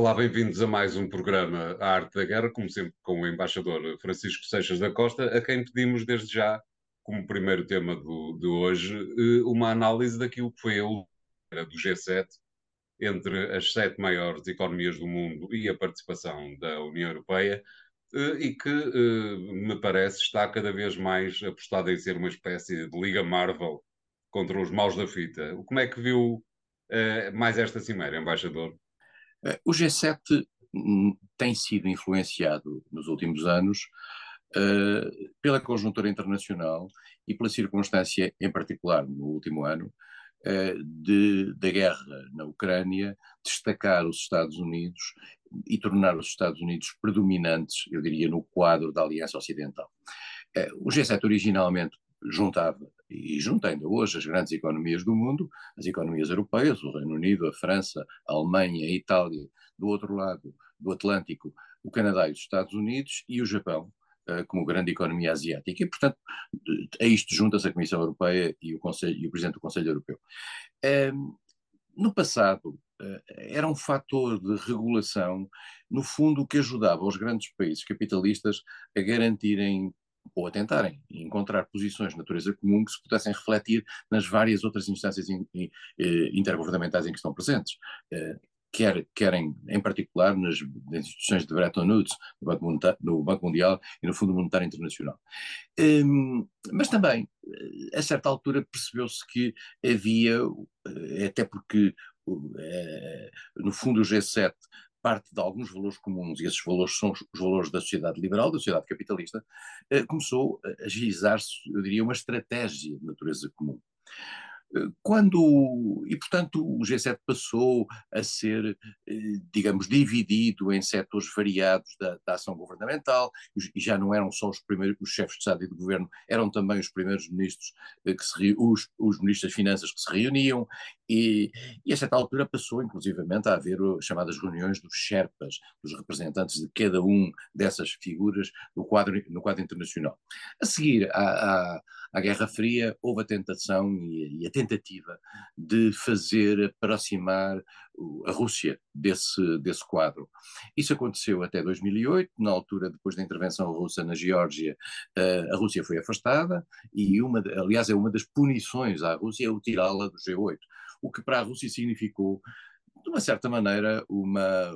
Olá, bem-vindos a mais um programa A Arte da Guerra, como sempre com o embaixador Francisco Seixas da Costa, a quem pedimos desde já, como primeiro tema do, de hoje, eh, uma análise daquilo que foi a última do G7 entre as sete maiores economias do mundo e a participação da União Europeia, eh, e que eh, me parece está cada vez mais apostada em ser uma espécie de Liga Marvel contra os maus da fita. Como é que viu mais esta cimeira, embaixador? Eh, o G7 hum, tem sido influenciado nos últimos anos uh, pela conjuntura internacional e pela circunstância, em particular no último ano, uh, de, da guerra na Ucrânia, destacar os Estados Unidos e tornar os Estados Unidos predominantes, eu diria, no quadro da Aliança Ocidental. O G7 originalmente juntava, e junta ainda hoje, as grandes economias do mundo, as economias europeias, o Reino Unido, a França, a Alemanha, a Itália, do outro lado do Atlântico, o Canadá e os Estados Unidos, e o Japão, uh, como grande economia asiática. E, portanto, a isto junta-se a Comissão Europeia e o, Conselho, e o Presidente do Conselho Europeu. Uh, no passado, uh, era um fator de regulação, no fundo, que ajudava os grandes países capitalistas a garantirem ou a tentarem encontrar posições de natureza comum que se pudessem refletir nas várias outras instâncias in, in, eh, intergovernamentais em que estão presentes. Uh, quer, querem, em particular, nas, nas, instituições de Bretton Woods, no Banco, no Banco Mundial e no Fundo Monetário Internacional. Um, mas também, eh, a certa altura, percebeu-se que havia, até porque, no fundo, o G7 parte de alguns valores comuns, e esses valores são os valores da sociedade liberal, da sociedade capitalista, eh, começou a agilizar-se, eu diria, uma estratégia de natureza comum. Quando, e portanto o G7 passou a ser, eh, digamos, dividido em setores variados da, da ação governamental, e já não eram só os primeiros, os chefes de Estado e de Governo, eram também os primeiros ministros, eh, que se, os, os ministros das Finanças que se reuniam, e, e a certa altura passou inclusivamente a haver chamadas reuniões dos Sherpas, dos representantes de cada um dessas figuras no quadro, no quadro internacional. A seguir à, à, à Guerra Fria, houve a tentação e, a tentativa de fazer aproximar a Rússia desse, desse quadro. Isso aconteceu até 2008, na altura, depois da intervenção russa na Geórgia, eh, a Rússia foi afastada e, uma, aliás, é uma das punições à Rússia é o tirá-la do G8, o que para a Rússia significou de uma certa maneira, uma,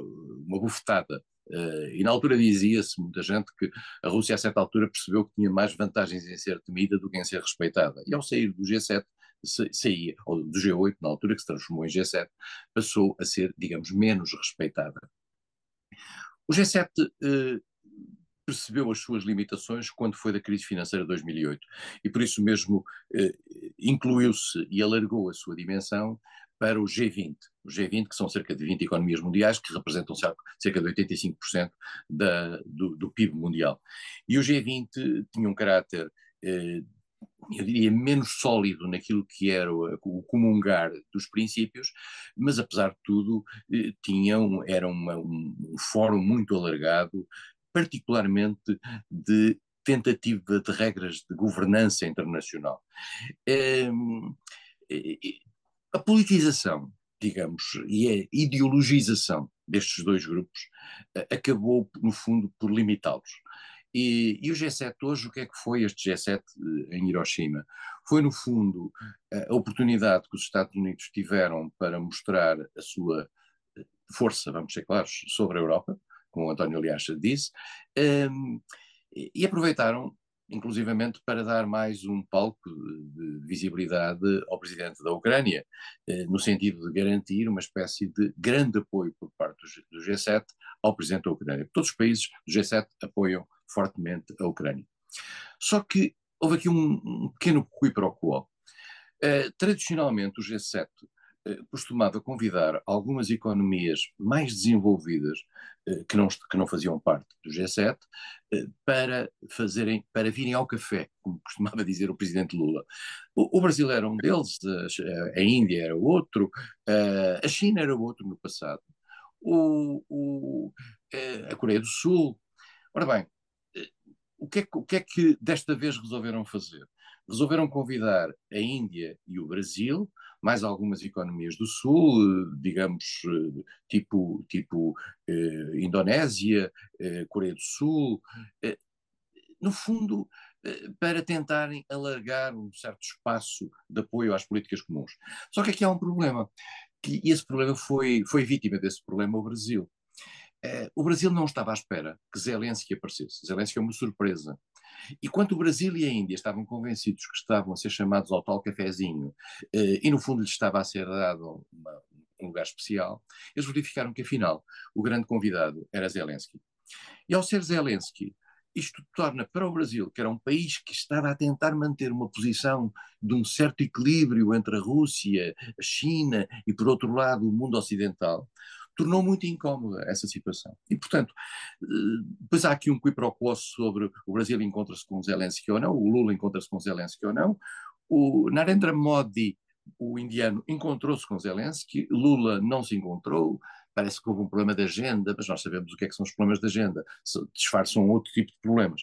uma bufetada e na altura dizia-se, muita gente, que a Rússia a certa altura percebeu que tinha mais vantagens em ser temida do que em ser respeitada. E ao sair do G7, saía, ou do G8, na altura que se transformou em G7, passou a ser, digamos, menos respeitada. O G7 uh, percebeu as suas limitações quando foi da crise financeira de 2008 e por isso mesmo uh, incluiu-se e alargou a sua dimensão para o G20. O G20, que são cerca de 20 economias mundiais, que representam cerca de 85% da, do, do, PIB mundial. E o G20 tinha um caráter, eh, eu diria, menos sólido naquilo que era o, o comungar dos princípios, mas apesar de tudo, eh, tinha um, era uma, um, um fórum muito alargado, particularmente de tentativa de regras de governança internacional. Eh, a politização, digamos, e a ideologização destes dois grupos uh, acabou, no fundo, por limitá-los. E, e, o G7 hoje, o que é que foi este G7 uh, em Hiroshima? Foi, no fundo, a oportunidade que os Estados Unidos tiveram para mostrar a sua força, vamos ser claros, sobre a Europa, como o António Liacha disse, um, ehm, e aproveitaram inclusivamente para dar mais um palco de visibilidade ao presidente da Ucrânia, eh, no sentido de garantir uma espécie de grande apoio por parte do G7 ao presidente da Ucrânia. Todos os países do G7 apoiam fortemente a Ucrânia. Só que houve aqui um, pequeno quiproquo. Uh, tradicionalmente, o G7 eh, costumava convidar algumas economias mais desenvolvidas eh, que não, que não faziam parte do G7 eh, para fazerem para virem ao café, como costumava dizer o presidente Lula. O, o Brasil era um deles, a, a, Índia era outro, a China era outro no passado, o, o, a Coreia do Sul. Ora bem, o que, é, o que é que desta vez resolveram fazer? resolveram convidar a Índia e o Brasil, mais algumas economias do Sul, digamos, tipo, tipo eh, Indonésia, eh, Coreia do Sul, eh, no fundo, eh, para tentarem alargar um certo espaço de apoio às políticas comuns. Só que aqui há um problema, que esse problema foi, foi vítima desse problema o Brasil. O Brasil não estava à espera que Zelensky aparecesse. Zelensky é uma surpresa. E quando o Brasil e a Índia estavam convencidos que estavam a ser chamados ao tal cafezinho uh, e no fundo lhes estava a ser dado uma, um lugar especial, eles verificaram que afinal o grande convidado era Zelensky. E ao ser Zelensky, isto torna para o Brasil, que era um país que estava a tentar manter uma posição de um certo equilíbrio entre a Rússia, a China e, por outro lado, o mundo ocidental, tornou muito incómoda essa situação. E, portanto, eh, depois há aqui um quiproquo sobre o Brasil encontra-se com Zelensky ou não, o Lula encontra-se com Zelensky ou não, o Narendra Modi, o indiano, encontrou-se com Zelensky, Lula não se encontrou, parece que houve um problema de agenda, mas nós sabemos o que é que são os problemas de agenda, disfarçam outro tipo de problemas.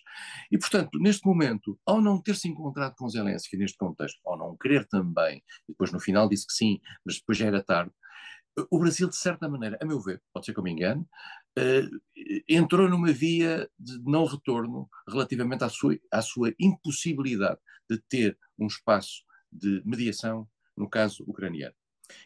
E, portanto, neste momento, ao não ter se encontrado com Zelensky neste contexto, ao não querer também, depois no final disse que sim, mas depois já era tarde, o Brasil, de certa maneira, a meu ver, pode ser que eu me engane, uh, entrou numa via de não retorno relativamente à sua, à sua impossibilidade de ter um espaço de mediação no caso ucraniano.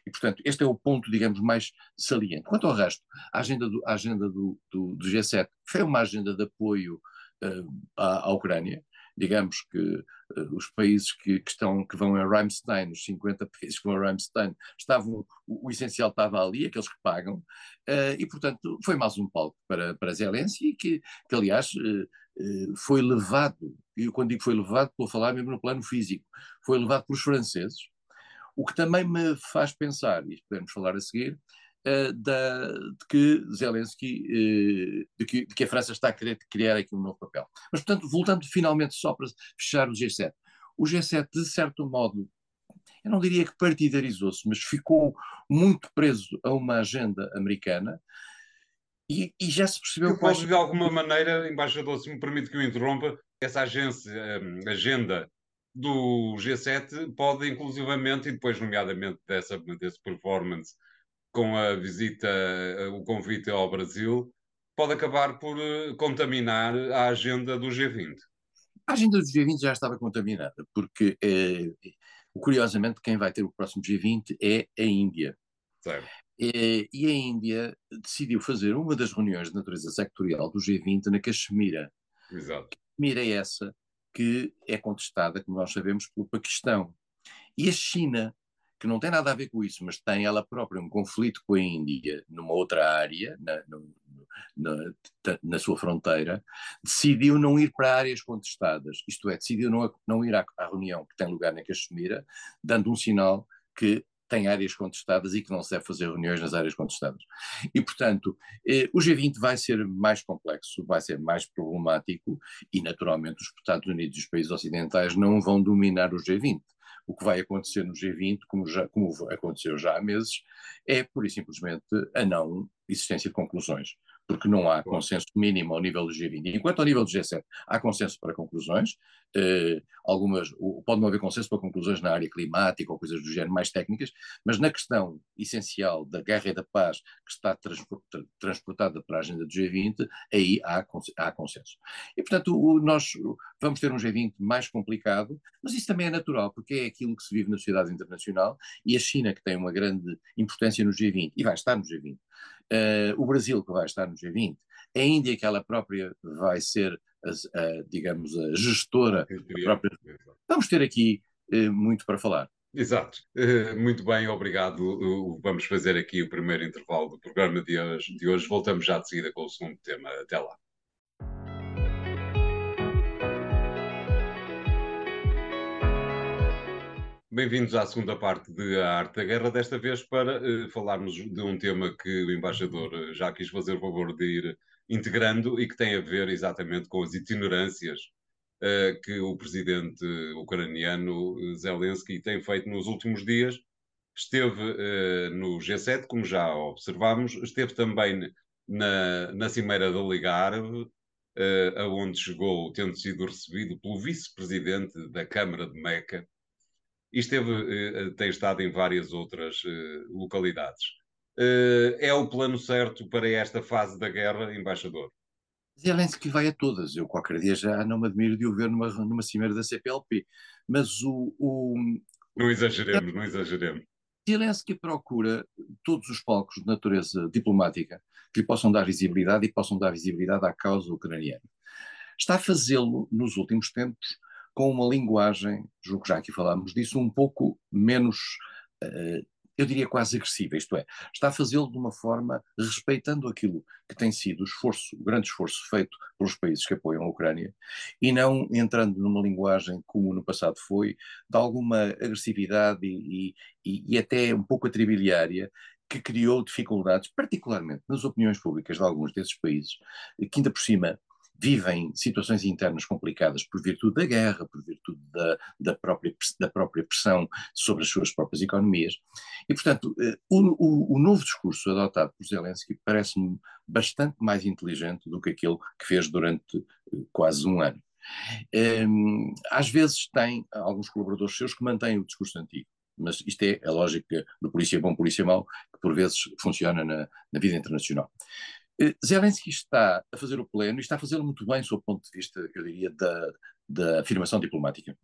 E, portanto, este é o ponto, digamos, mais saliente. Quanto ao resto, a agenda do, a agenda do, do, do G7 foi uma agenda de apoio uh, à, à Ucrânia, digamos que uh, os países que, que, estão, que vão a Ramstein, os 50 países que vão a Ramstein, estavam, o, o essencial estava ali, aqueles que pagam, uh, e portanto foi mais um palco para, para Zelensky, que, que aliás uh, foi levado, e quando digo foi levado, estou a falar mesmo no plano físico, foi levado pelos franceses, o que também me faz pensar, e podemos falar a seguir, da, de que Zelensky, uh, de, que, de, que, a França está a querer criar aqui um novo papel. Mas, portanto, voltando finalmente só para fechar o G7. O G7, de certo modo, eu não diria que partidarizou-se, mas ficou muito preso a uma agenda americana e, e já se percebeu... Eu posso, de alguma maneira, embaixador, se me permite que eu interrompa, essa agência, um, agenda do G7 pode inclusivamente, e depois nomeadamente dessa, desse performance com a visita, o convite ao Brasil, pode acabar por eh, contaminar a agenda do G20. A agenda do G20 já estava contaminada, porque é, curiosamente quem vai ter o próximo G20 é a Índia. Certo. E a Índia decidiu fazer uma das reuniões de natureza sectorial do G20 na Caxemira. Exato. Caxemira é essa que é contestada, como nós sabemos, pelo Paquistão. E a China que não tem nada a ver com isso, mas tem ela própria um conflito com a Índia numa outra área, na, na, na sua fronteira, decidiu não ir para áreas contestadas, isto é, decidiu não, não ir à, à reunião que tem lugar na Caxemira, dando um sinal que tem áreas contestadas e que não se deve fazer reuniões nas áreas contestadas. E, portanto, eh, o G20 vai ser mais complexo, vai ser mais problemático e, naturalmente, os Estados Unidos e os países ocidentais não vão dominar o G20 o que vai acontecer no G20, como, já, como aconteceu já há meses, é pura e simplesmente a não existência de conclusões porque não há consenso mínimo ao nível do G20. Enquanto ao nível do G7 há consenso para conclusões, eh, algumas, pode não haver consenso para conclusões na área climática ou coisas do género mais técnicas, mas na questão essencial da guerra e da paz que está transportada para a agenda do G20, aí há, há consenso. E, portanto, o, nós vamos ter um G20 mais complicado, mas isso também é natural, porque é aquilo que se vive na sociedade internacional e a China, que tem uma grande importância no G20 e vai estar no G20, Uh, o Brasil, que vai estar no G20, a Índia, que ela própria vai ser, a, a, digamos, a gestora. Própria... Vamos ter aqui uh, muito para falar. Exato. Uh, muito bem, obrigado. vamos fazer aqui o primeiro intervalo do programa de hoje. de hoje. Voltamos já de seguida com o segundo tema. Até lá. Bem-vindos à segunda parte de A Arte da Guerra, desta vez para uh, falarmos de um tema que o embaixador eh, já quis fazer o favor de ir integrando e que tem a ver exatamente com as itinerâncias uh, que o presidente ucraniano Zelensky tem feito nos últimos dias. Esteve uh, no G7, como já observámos, esteve também na, na Cimeira da Liga Árabe, aonde chegou, tendo sido recebido pelo vice-presidente da Câmara de Meca, e esteve, uh, tem estado em várias outras uh, localidades. é o plano certo para esta fase da guerra, embaixador? Zelensky vai a todas. Eu qualquer dia já não me admiro de o ver numa, numa cimeira da CPLP. Mas o, o... Não exageremos, não exageremos. Zelensky procura todos os palcos de natureza diplomática que lhe possam dar visibilidade e possam dar visibilidade à causa ucraniana. Está a fazê-lo nos últimos tempos com uma linguagem, julgo que já aqui falámos disso, um pouco menos uh, eu diria quase agressiva, isto é, está a fazê-lo de uma forma respeitando aquilo que tem sido o esforço, o grande esforço feito pelos países que apoiam a Ucrânia e não entrando numa linguagem como no passado foi, de alguma agressividade e, e, e até um pouco atribiliária, que criou dificuldades, particularmente nas opiniões públicas de alguns desses países, que ainda por cima vivem situações internas complicadas por virtude da guerra, por virtude da, da, própria, da própria pressão sobre as suas próprias economias. E, portanto, eh, o, o, o novo discurso adotado por Zelensky parece-me bastante mais inteligente do que aquele que fez durante eh, quase um ano. Um, às vezes tem alguns colaboradores seus que mantêm o discurso antigo, mas isto é a lógica do polícia bom, polícia mau, que por vezes funciona na, na vida internacional. Eh, Zelensky está a fazer o pleno e está a fazê-lo muito bem, sob o ponto de vista, eu diria, da, da afirmação diplomática.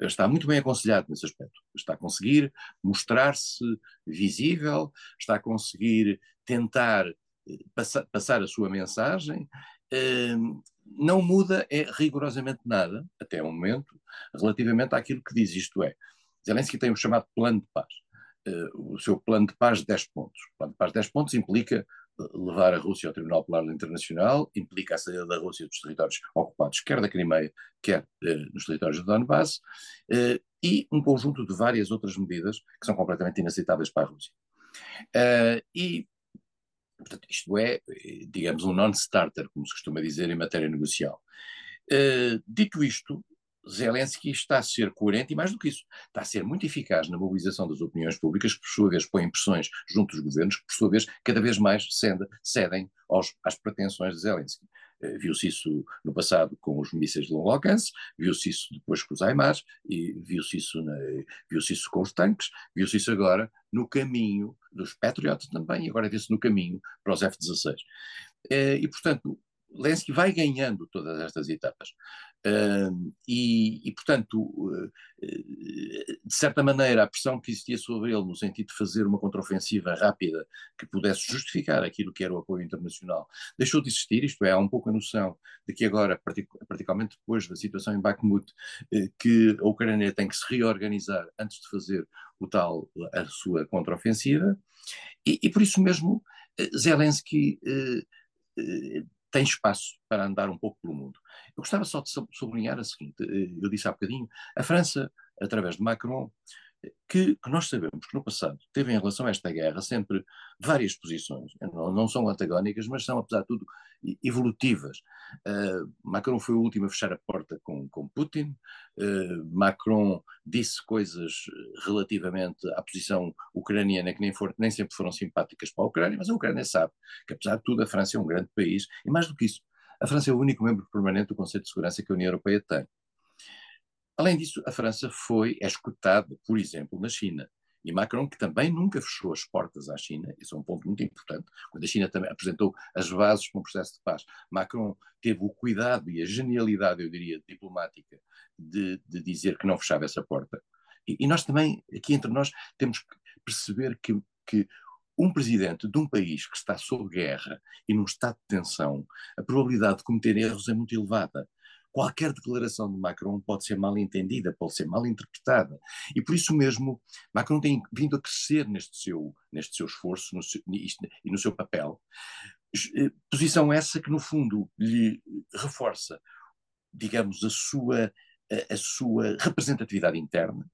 Está muito bem aconselhado nesse aspecto. Está a conseguir mostrar-se visível, está a conseguir tentar eh, passar, passar a sua mensagem. Ehm, não muda é rigorosamente nada, até o momento, relativamente àquilo que diz. Isto é, Zelensky tem o chamado plano de paz. Eh, o seu plano de paz de 10 pontos. O plano de paz de 10 pontos implica levar a Rússia ao Tribunal Penal Internacional, implica a saída da Rússia dos territórios ocupados, quer da Crimeia, quer eh, nos territórios do Donbass, eh, e um conjunto de várias outras medidas que são completamente inaceitáveis para a Rússia. Eh, e, portanto, isto é, digamos, um non-starter, como se costuma dizer em matéria negocial. Eh, dito isto, Zelensky está a ser coerente e, mais do que isso, está a ser muito eficaz na mobilização das opiniões públicas, que por sua vez põem pressões junto dos governos, que por sua vez cada vez mais cede, cedem aos, às pretensões de Zelensky. Uh, viu-se isso no passado com os mísseis de longo alcance, viu-se isso depois com os HIMARS, e viu-se isso, viu isso com os tanques, viu-se isso agora no caminho dos Patriots também, e agora vê-se no caminho para os F-16. Uh, eh, e, portanto, Zelensky vai ganhando todas estas etapas. Uh, e, e, portanto, uh, de certa maneira, a pressão que existia sobre ele no sentido de fazer uma contraofensiva rápida que pudesse justificar aquilo que era o apoio internacional, deixou de existir, isto é, há um pouco a noção de que agora, particularmente depois da situação em Bakhmut, uh, que a Ucrânia tem que se reorganizar antes de fazer o tal, a sua contraofensiva, e, e por isso mesmo Zelensky tem espaço para andar um pouco pelo mundo. Eu gostava só de sublinhar a seguinte: eh, eu disse há bocadinho, a França, através de Macron, que, que, nós sabemos que no passado teve em relação a esta guerra sempre várias posições, não, não são antagónicas, mas são, apesar de tudo, evolutivas. Uh, Macron foi o último a fechar a porta com, com Putin, uh, Macron disse coisas relativamente à posição ucraniana que nem, for, nem sempre foram simpáticas para a Ucrânia, mas a Ucrânia sabe que, apesar de tudo, a França é um grande país, e mais do que isso, a França é o único membro permanente do Conselho de Segurança que a União Europeia tem. Além disso, a França foi escutada, por exemplo, na China. E Macron, que também nunca fechou as portas à China, isso é um ponto muito importante, quando a China também apresentou as bases para um processo de paz, Macron teve o cuidado e a genialidade, eu diria, diplomática, de, de dizer que não fechava essa porta. E, e, nós também, aqui entre nós, temos que perceber que, que um presidente de um país que está sob guerra e num estado de tensão, a probabilidade de cometer erros é muito elevada qualquer declaração de Macron pode ser mal entendida, pode ser mal interpretada. E por isso mesmo, Macron tem vindo a crescer neste seu, neste seu esforço no seu, e no seu papel. Eh, posição essa que, no fundo, lhe reforça, digamos, a sua, a, a sua representatividade interna,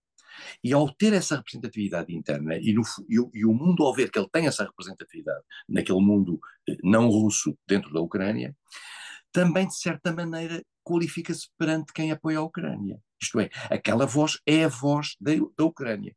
e ao ter essa representatividade interna e, no, e, e, o mundo ao ver que ele tem essa representatividade naquele mundo eh, não russo dentro da Ucrânia, também de certa maneira qualifica-se perante quem apoia a Ucrânia. Isto é, aquela voz é a voz da, da Ucrânia.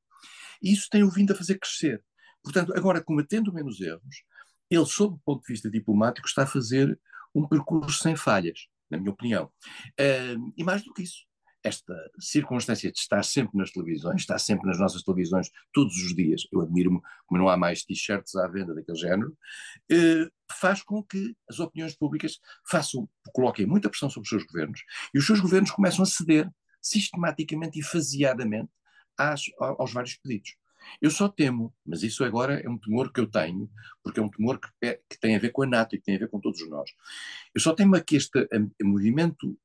E isso tem o vindo a fazer crescer. Portanto, agora, cometendo menos erros, ele, sob o ponto de vista diplomático, está a fazer um percurso sem falhas. na minha opinião. Uh, e mais do que isso, esta circunstância de estar sempre nas televisões, estar sempre nas nossas televisões todos os dias, eu admiro-me como não há mais t-shirts à venda daquele género, eh, faz com que as opiniões públicas façam, coloquem muita pressão sobre os seus governos e os seus governos começam a ceder sistematicamente e faseadamente às, aos vários pedidos. Eu só temo, mas isso agora é um temor que eu tenho, porque é um temor que, é, que tem a ver com a NATO e que tem a ver com todos nós. Eu só temo que este movimento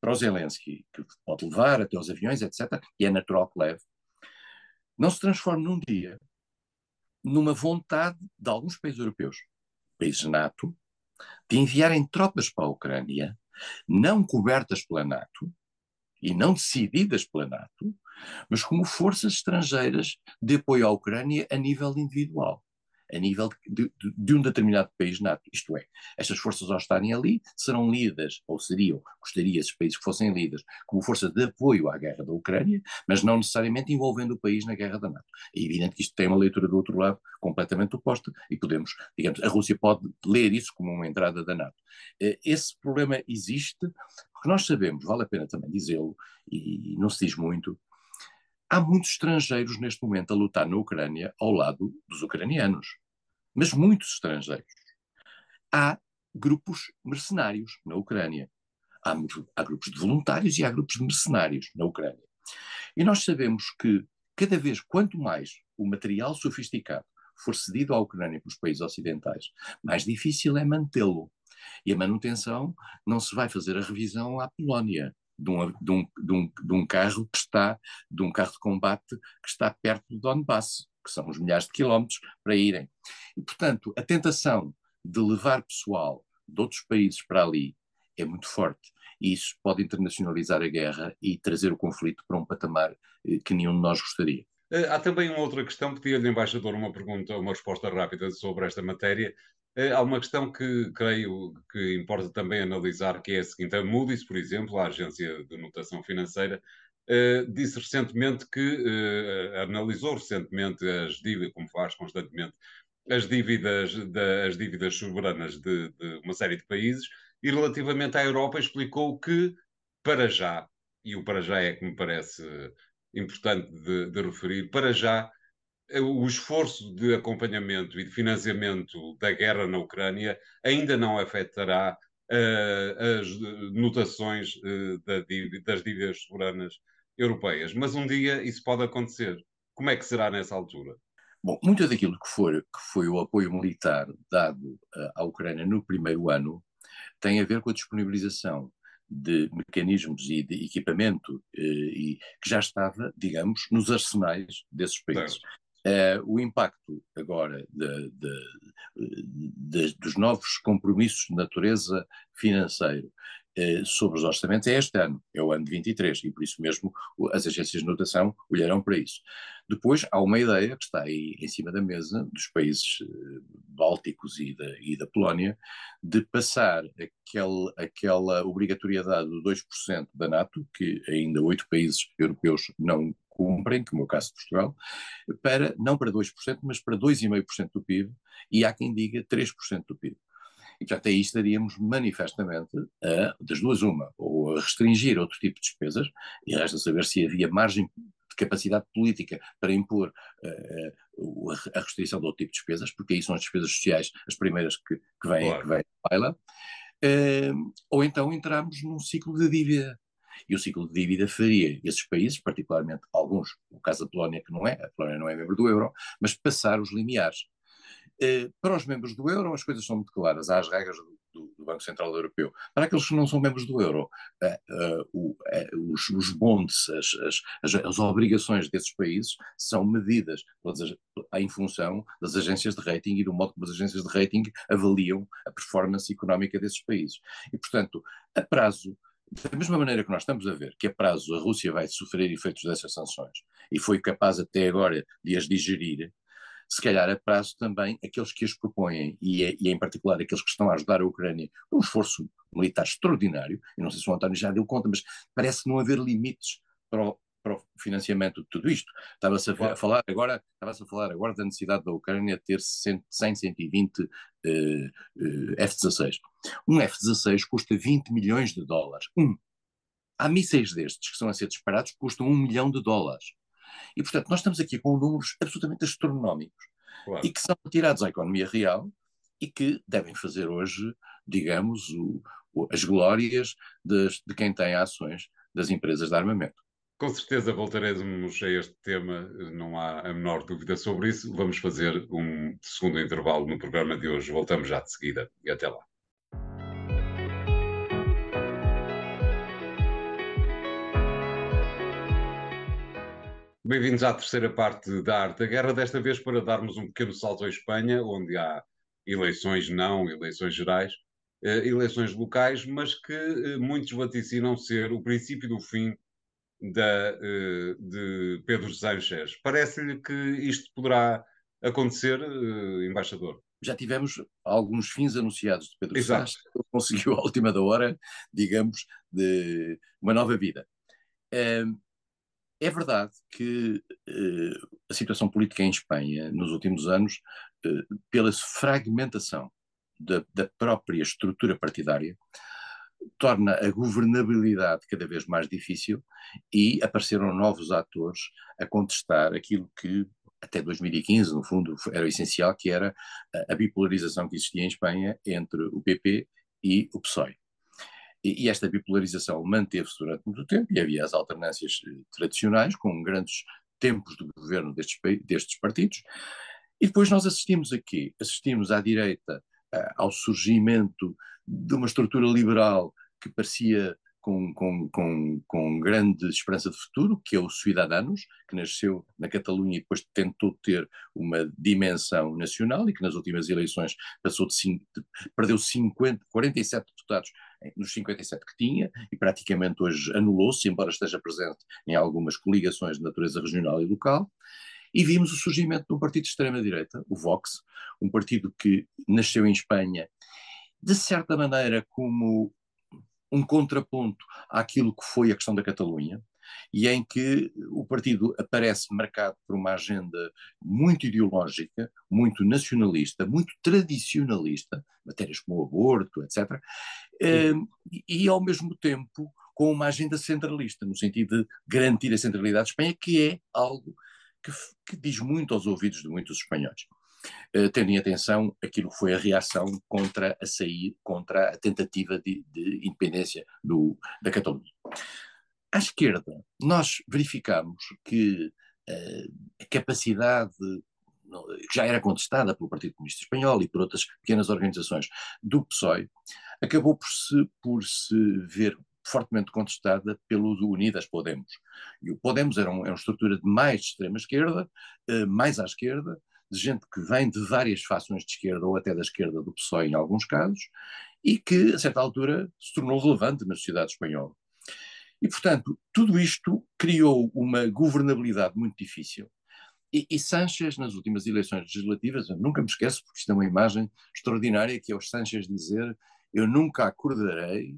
para o Zelensky, que pode levar até os aviões, etc., e é natural que leve, não se transforme num dia numa vontade de alguns países europeus, países NATO, de enviarem tropas para a Ucrânia, não cobertas pela NATO e não decididas pela NATO, mas como forças estrangeiras de apoio à Ucrânia a nível individual a nível de, de, de, um determinado país NATO. Isto é, estas forças ao estarem ali serão lidas, ou seriam, gostaria esses países que fossem lidas, como força de apoio à guerra da Ucrânia, mas não necessariamente envolvendo o país na guerra da NATO. É evidente que isto tem uma leitura do outro lado completamente oposta e podemos, digamos, a Rússia pode ler isso como uma entrada da NATO. Eh, esse problema existe, porque nós sabemos, vale a pena também dizê-lo, e não se diz muito, há muitos estrangeiros neste momento a lutar na Ucrânia ao lado dos ucranianos. Mas muitos estrangeiros. Há grupos mercenários na Ucrânia. Há, há grupos de voluntários e há grupos de mercenários na Ucrânia. E nós sabemos que, cada vez, quanto mais o material sofisticado for cedido à Ucrânia pelos países ocidentais, mais difícil é mantê-lo. E a manutenção não se vai fazer a revisão à Polónia, de um, de, um, de, um, carro que está, de um carro de combate que está perto do Donbass, que são uns milhares de quilómetros para irem. E, portanto, a tentação de levar pessoal de outros países para ali é muito forte. E isso pode internacionalizar a guerra e trazer o conflito para um patamar eh, que nenhum de nós gostaria. Eh, há também uma outra questão, pedi-lhe, embaixador, uma pergunta, uma resposta rápida sobre esta matéria. Eh, há uma questão que creio que importa também analisar, que é a seguinte: a Moody's, por exemplo, a agência de notação financeira, disse recentemente que uh, analisou recentemente as dívidas, como faz constantemente, as dívidas, da, as dívidas soberanas de, de uma série de países e relativamente à Europa explicou que, para já, e o para já é que me parece importante de, de referir, para já o esforço de acompanhamento e de financiamento da guerra na Ucrânia ainda não afetará uh, as notações uh, da dívida, das dívidas soberanas europeias. Mas um dia isso pode acontecer. Como é que será nessa altura? Bom, muito daquilo que, for, que foi o apoio militar dado uh, à Ucrânia no primeiro ano tem a ver com a disponibilização de mecanismos e de equipamento e que já estava, digamos, nos arsenais desses países. Uh, o impacto agora de, de, de, dos novos compromissos de natureza financeira uh, sobre os orçamentos é este ano, é o ano de 23, e por isso mesmo as agências de notação olharão para isso. Depois há uma ideia que está aí em cima da mesa dos países uh, bálticos e da, e da Polónia de passar aquele, aquela obrigatoriedade do 2% da NATO, que ainda oito países europeus não cumprem, como é o caso de Portugal, para, não para 2%, mas para 2,5% do PIB, e há quem diga 3% do PIB. E, portanto, aí estaríamos manifestamente a, das duas uma, ou a restringir outro tipo de despesas, e resta saber se havia margem de capacidade política para impor uh, a restrição de outro tipo de despesas, porque aí são as despesas sociais as primeiras que, que vêm, claro. que vêm baila, uh, ou então entramos num ciclo de dívida e o ciclo de dívida faria esses países, particularmente alguns, no caso da Polónia, que não é, a Polónia não é membro do euro, mas passar os limiares. Eh, para os membros do euro, as coisas são muito claras. Há as regras do, do Banco Central Europeu. Para aqueles que não são membros do euro, uh, uh, uh, os, os bonds, as, as, as, obrigações desses países são medidas em função das agências de rating e do modo como as agências de rating avaliam a performance económica desses países. E, portanto, a prazo da mesma maneira que nós estamos a ver que a prazo a Rússia vai sofrer efeitos dessas sanções e foi capaz até agora de as digerir, se calhar a prazo também aqueles que as propõem, e, é, e é em particular aqueles que estão a ajudar a Ucrânia com um esforço militar extraordinário, e não sei se o António já deu conta, mas parece não haver limites para o, para o financiamento de tudo isto. Estava-se a, claro. falar agora, estava-se a falar agora da necessidade da Ucrânia ter 100, 120 uh, uh, F-16. Um F-16 custa 20 milhões de dólares. Um. Há mísseis destes que são a ser disparados que custam um milhão de dólares. E, portanto, nós estamos aqui com números absolutamente astronómicos claro. e que são tirados à economia real e que devem fazer hoje, digamos, o, o, as glórias de quem tem ações das empresas de armamento. Com certeza voltaremos a este tema, não há a menor dúvida sobre isso. Vamos fazer um segundo intervalo no programa de hoje. Voltamos já de seguida e até lá. Bem-vindos à terceira parte da Arte da Guerra, desta vez para darmos um pequeno salto à Espanha, onde há eleições não, eleições gerais, eh, eleições locais, mas que eh, muitos vaticinam ser o princípio do fim da, eh, de Pedro Sánchez. Parece-lhe que isto poderá acontecer, embaixador? Já tivemos alguns fins anunciados de Pedro Exato. Sánchez, conseguiu a última da hora, digamos, de uma nova vida. É verdade que uh, a situação política em Espanha, nos últimos anos, uh, pela fragmentação da, da, própria estrutura partidária, torna a governabilidade cada vez mais difícil e apareceram novos atores a contestar aquilo que até 2015, no fundo, era essencial, que era a, bipolarização que existia em Espanha entre o PP e o PSOE. E, e esta bipolarização manteve-se durante muito tempo e havia as alternâncias eh, tradicionais, com grandes tempos de governo destes, destes partidos. E depois nós assistimos aqui, assistimos à direita uh, ao surgimento de uma estrutura liberal que parecia com, com, com, com grande esperança de futuro, que é o Ciudadanos, que nasceu na Catalunha e depois tentou ter uma dimensão nacional e que nas últimas eleições passou de, de perdeu 50, 47 deputados nos 57 que tinha e praticamente hoje anulou-se, embora esteja presente em algumas coligações de natureza regional e local. E vimos o surgimento de um partido de extrema-direita, o Vox, um partido que nasceu em Espanha, de certa maneira como um contraponto àquilo que foi a questão da Catalunha, e em que o partido aparece marcado por uma agenda muito ideológica, muito nacionalista, muito tradicionalista, matérias como o aborto, etc., eh, e ao mesmo tempo com uma agenda centralista, no sentido de garantir a centralidade de Espanha, que é algo que, que diz muito aos ouvidos de muitos espanhóis. Uh, tendo em atenção aquilo que foi a reação contra a sair, contra a tentativa de, de independência do, da Catalunha. À esquerda, nós verificamos que uh, a capacidade que já era contestada pelo Partido Comunista Espanhol e por outras pequenas organizações do PSOE, acabou por se, por se ver fortemente contestada pelo Unidas Podemos. E o Podemos era, um, é uma estrutura de mais extrema esquerda, uh, mais à esquerda, de gente que vem de várias fações de esquerda ou até da esquerda do PSOE em alguns casos, e que, a certa altura, se tornou relevante na sociedade espanhola. E, portanto, tudo isto criou uma governabilidade muito difícil. E, e Sanchez, nas últimas eleições legislativas, eu nunca me esqueço, porque isto é uma imagem extraordinária, que é o Sanchez dizer: Eu nunca acordarei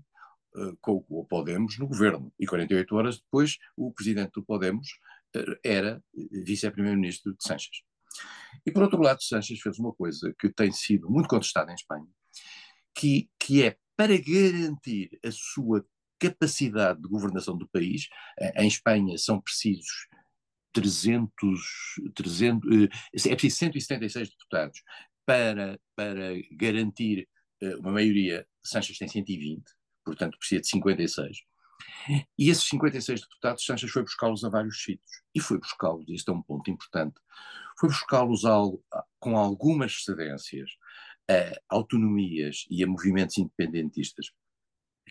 uh, com o Podemos no governo. E 48 horas depois, o presidente do Podemos uh, era vice-primeiro-ministro de Sanchez. E, por outro lado, Sanchez fez uma coisa que tem sido muito contestada em Espanha, que, que é para garantir a sua capacidade de governação do país. Em Espanha são precisos 300, 300 eh, é preciso 176 deputados para, para garantir eh, uma maioria. Sanches tem 120, portanto precisa de 56. E esses 56 deputados, Sanches foi buscá-los a vários sítios. E foi buscá-los, este é um ponto importante, foi buscá-los com algumas cedências a autonomias e a movimentos independentistas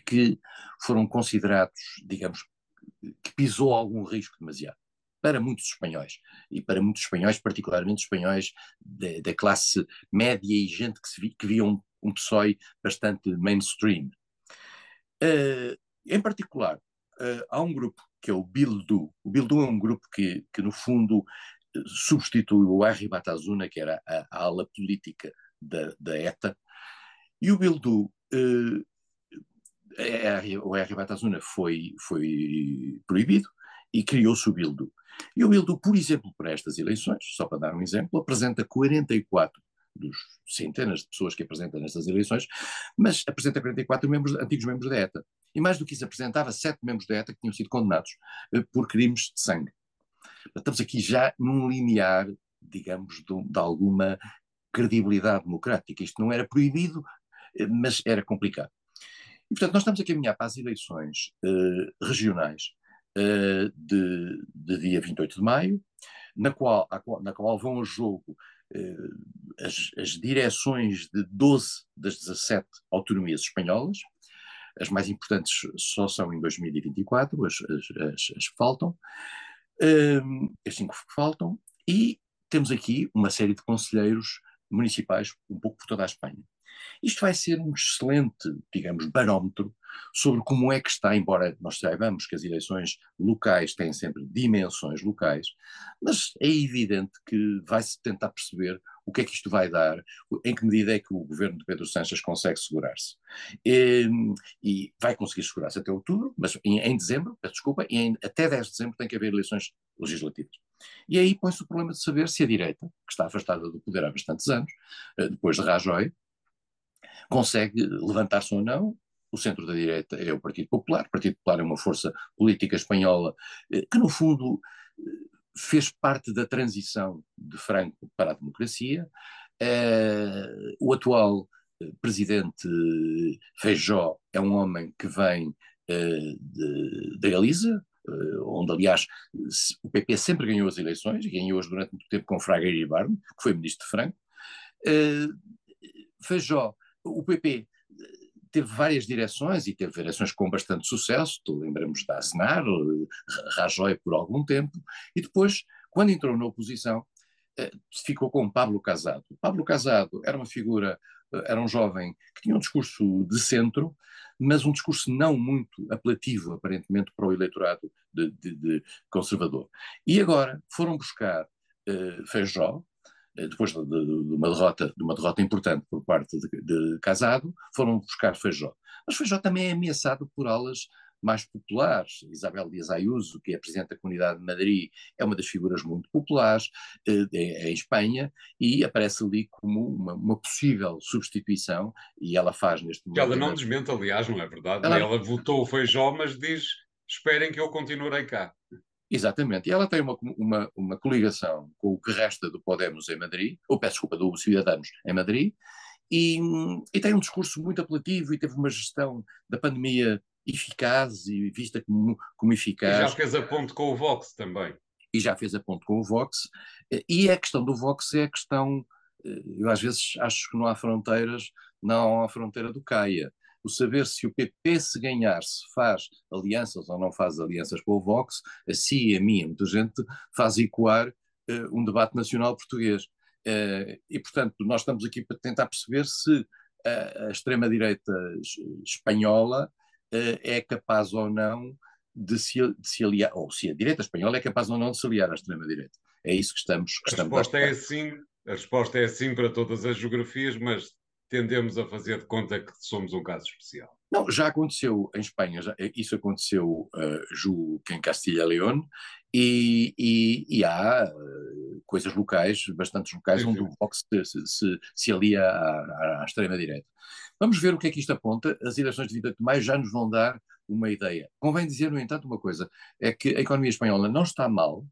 que foram considerados, digamos, que pisou algum risco demasiado para muitos espanhóis, e para muitos espanhóis, particularmente espanhóis da classe média e gente que, vi, que via um, um PSOE bastante mainstream. Uh, em particular, uh, há um grupo que é o Bildu. O Bildu é um grupo que, que no fundo, substitui o Batazuna, que era a, a ala política da, da ETA, e o Bildu uh, o R. Batazuna foi, foi proibido e criou-se o Bildu. E o Bildu, por exemplo, para estas eleições, só para dar um exemplo, apresenta 44 dos centenas de pessoas que apresentam nestas eleições, mas apresenta 44 membros, antigos membros da ETA. E mais do que isso, apresentava sete membros da ETA que tinham sido condenados uh, por crimes de sangue. Estamos aqui já num linear, digamos, de, de alguma credibilidade democrática. Isto não era proibido, uh, mas era complicado. E, portanto, nós estamos a caminhar para as eleições uh, regionais de, de dia 28 de maio, na qual, na qual vão a jogo eh, as, as direções de 12 das 17 autonomias espanholas, as mais importantes só são em 2024, as, as, as, que faltam, as cinco que faltam, e temos aqui uma série de conselheiros municipais, um pouco por toda a Espanha. Isto vai ser um excelente, digamos, barómetro sobre como é que está, embora nós saibamos que as eleições locais têm sempre dimensões locais, mas é evidente que vai-se tentar perceber o que é que isto vai dar, em que medida é que o governo de Pedro Sanches consegue segurar-se. E, e, vai conseguir segurar-se até outubro, mas em, em dezembro, peço desculpa, em, até 10 de dezembro tem que haver eleições legislativas. E aí põe-se o problema de saber se a direita, que está afastada do poder há bastantes anos, eh, depois de Rajoy, consegue levantar-se ou não. O centro da direita é o Partido Popular. O Partido Popular é uma força política espanhola eh, que, no fundo, eh, fez parte da transição de Franco para a democracia. É, o atual presidente Feijó é um homem que vem da Galiza, onde, aliás, o PP sempre ganhou as eleições, ganhou-as durante muito tempo com Fraga Iribarne, que foi ministro de Franco. Feijó o PP teve várias direções e teve direções com bastante sucesso, lembramos da Aznar, Rajoy por algum tempo, e depois, quando entrou na oposição, eh, ficou com Pablo Casado. Pablo Casado era uma figura, eh, era um jovem que tinha um discurso de centro, mas um discurso não muito apelativo, aparentemente, para o eleitorado de, de, de conservador. E agora foram buscar uh, Feijó, eh, depois de, de, uma derrota, de uma derrota importante por parte de, de Casado, foram buscar Feijó. Mas Feijó também é ameaçado por alas mais populares. Isabel Dias Ayuso, que é Presidente da Comunidade de Madrid, é uma das figuras muito populares eh, em Espanha e aparece ali como uma, uma, possível substituição e ela faz neste momento... Ela não desmente, aliás, não é verdade? Ela, ela votou o Feijó, mas diz, esperem que eu continuarei cá. Exatamente. E ela tem uma, uma, uma coligação com o que resta do Podemos em Madrid, ou peço desculpa, do Cidadanos em Madrid, e, e, tem um discurso muito apelativo e teve uma gestão da pandemia eficaz e vista como, como eficaz. E já fez a ponte com o Vox também. E já fez a ponte com o Vox. E a questão do Vox é a questão, eh, eu às vezes acho que não há fronteiras, não há fronteira do Caia o saber se o PP, se ganhar, se faz alianças ou não faz alianças com o Vox, a si e a mim, muita gente, faz ecoar uh, um debate nacional português. Uh, e, portanto, nós estamos aqui para tentar perceber se a, a extrema-direita espanhola uh, é capaz ou não de se, de se, aliar, ou se a direita espanhola é capaz ou não de se aliar à extrema-direita. É isso que estamos, que a estamos resposta a é sim, a resposta é sim para todas as geografias, mas tendemos a fazer de conta que somos um caso especial. Não, já aconteceu em Espanha, já, isso aconteceu, uh, julgo que em Castilha León, e, e, e, há uh, coisas locais, bastantes locais, sim, onde o Vox se, se, se alia à, à extrema-direita. Vamos ver o que é que isto aponta. As eleições de 28 de maio já nos vão dar uma ideia. Convém dizer, no entanto, uma coisa: é que a economia espanhola não está mal,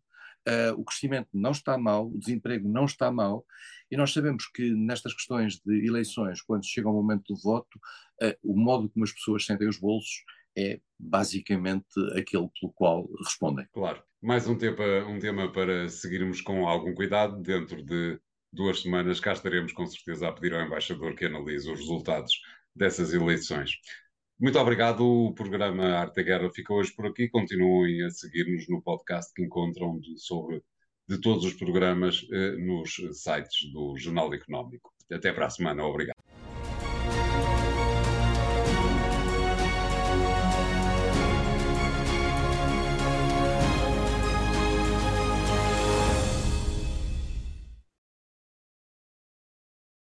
Uh, o crescimento não está mal, o desemprego não está mal, e nós sabemos que nestas questões de eleições, quando chega o momento do voto, uh, o modo como as pessoas sentem os bolsos é basicamente aquele pelo qual respondem. Claro. Mais um tema, um tema para seguirmos com algum cuidado. Dentro de duas semanas cá estaremos com certeza a pedir ao embaixador que analise os resultados dessas eleições. Muito obrigado. O programa Arte da Guerra fica hoje por aqui. Continuem a seguir-nos no podcast que encontram de, sobre de todos os programas eh, nos sites do Jornal Económico. Até para a semana. Obrigado.